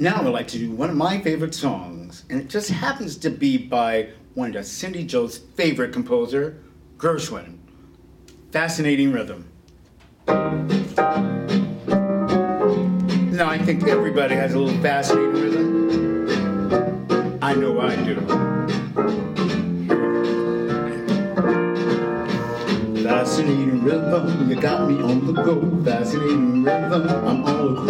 Now I'd like to do one of my favorite songs, and it just happens to be by one of Cindy Joe's favorite composer, Gershwin. Fascinating rhythm. Now I think everybody has a little fascinating rhythm. I know I do. Fascinating rhythm, you got me on the go. Fascinating rhythm, I'm all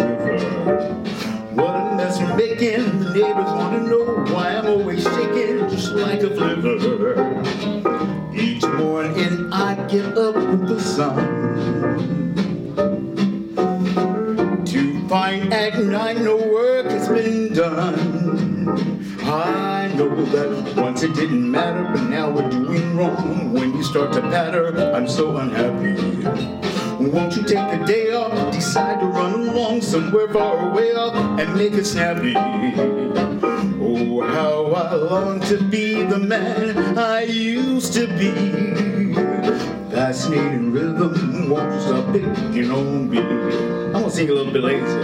at night no work has been done. I know that once it didn't matter, but now we're doing wrong. When you start to patter, I'm so unhappy. Won't you take a day off, decide to run along somewhere far away off and make it snappy? Oh, how I long to be the man I used to be. Fascinating rhythm, you stop picking on me? I'm gonna sing a little bit later.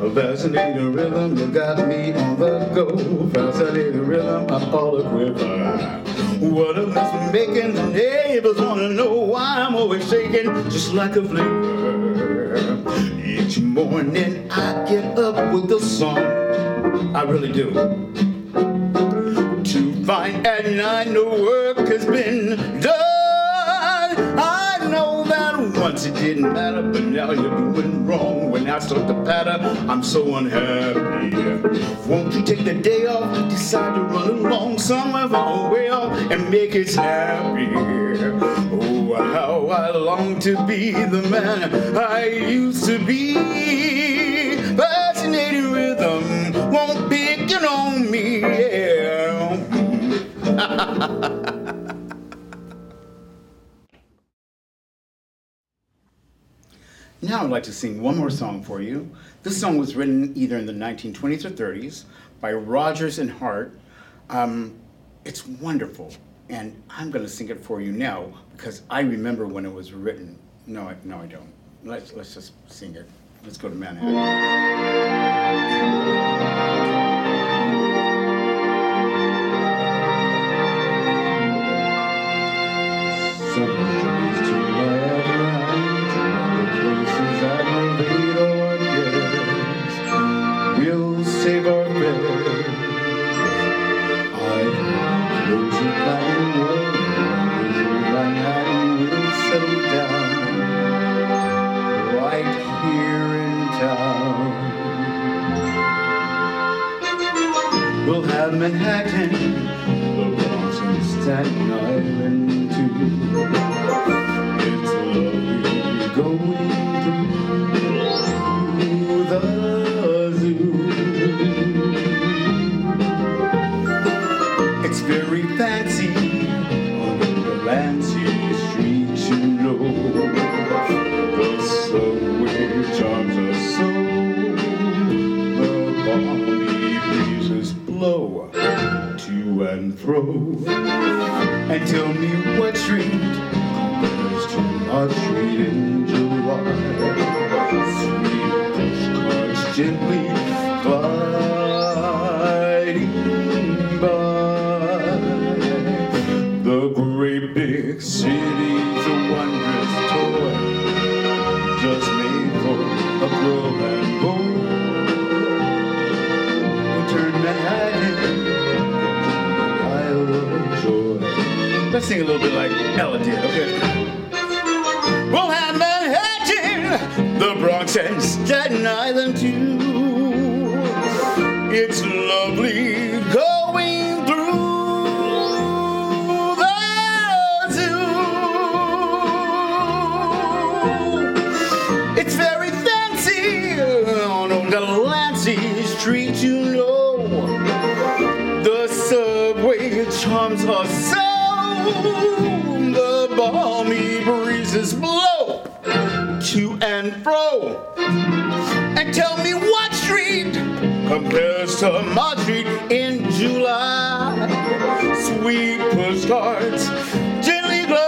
A fascinating rhythm, you got me on the go. Fascinating rhythm, I'm all a quiver. What a mess we're making, the neighbors wanna know why I'm always shaking, just like a flipper. Each morning I get up with a song, I really do. To find at night no work has been done. Didn't matter, but now you're doing wrong. When I start to patter, I'm so unhappy. Won't you take the day off, decide to run along somewhere far away off and make it snappy? Oh, how I long to be the man I used to be. Fascinating rhythm won't pick on me, yeah. Now I'd like to sing one more song for you. This song was written either in the 1920s or 30s by Rodgers and Hart. Um, it's wonderful, and I'm going to sing it for you now because I remember when it was written. No, I, no, I don't. Let's let's just sing it. Let's go to Manhattan. We'll have Manhattan, the Bronx and Staten Island too. It's lovely going and. And tell me what to our street in July. Sweet postcards gently gliding by. The great big city's a wondrous toy, just made for a girl sing a little bit like Ella did, okay? We'll have Manhattan, the Bronx and Staten Island too. It's lovely going through the zoo. It's very fancy on old Delancey Street, you know. The subway charms us. The balmy breezes blow to and fro. And tell me what street compares to my street in July. Sweet postcards gently gliding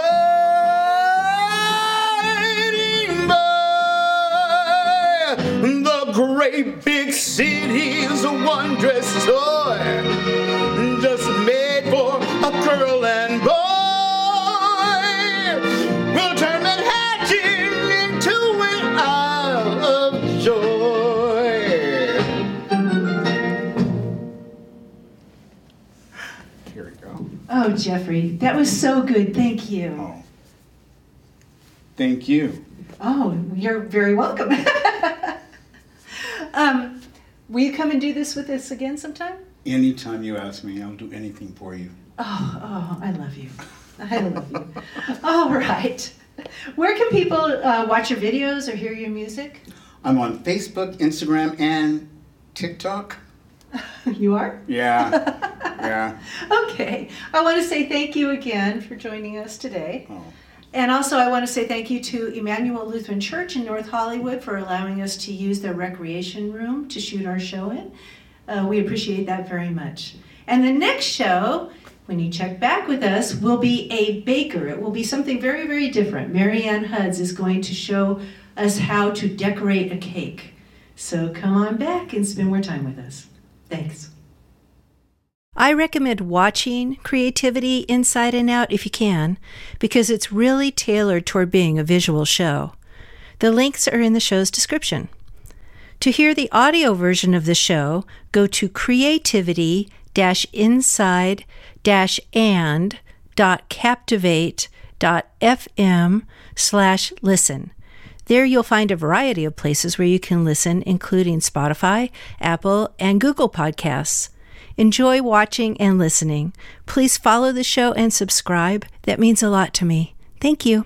by. The great big city's a wondrous toy, just made for a girl Oh, Jeffrey, that was so good. Thank you. Oh. Thank you. Oh, you're very welcome. um, will you come and do this with us again sometime? Anytime you ask me, I'll do anything for you. Oh, oh, I love you. I love you. All right. Where can people uh, watch your videos or hear your music? I'm on Facebook, Instagram, and TikTok. You are? Yeah. yeah. Okay. I want to say thank you again for joining us today. Oh. And also, I want to say thank you to Emmanuel Lutheran Church in North Hollywood for allowing us to use their recreation room to shoot our show in. Uh, we appreciate that very much. And the next show, when you check back with us, will be a baker. It will be something very, very different. Marianne Hudz is going to show us how to decorate a cake. So come on back and spend more time with us. Thanks. I recommend watching Creativity Inside and Out if you can, because it's really tailored toward being a visual show. The links are in the show's description. To hear the audio version of the show, go to creativity inside and captivate.fm slash listen. There you'll find a variety of places where you can listen, including Spotify, Apple, and Google Podcasts. Enjoy watching and listening. Please follow the show and subscribe. That means a lot to me. Thank you.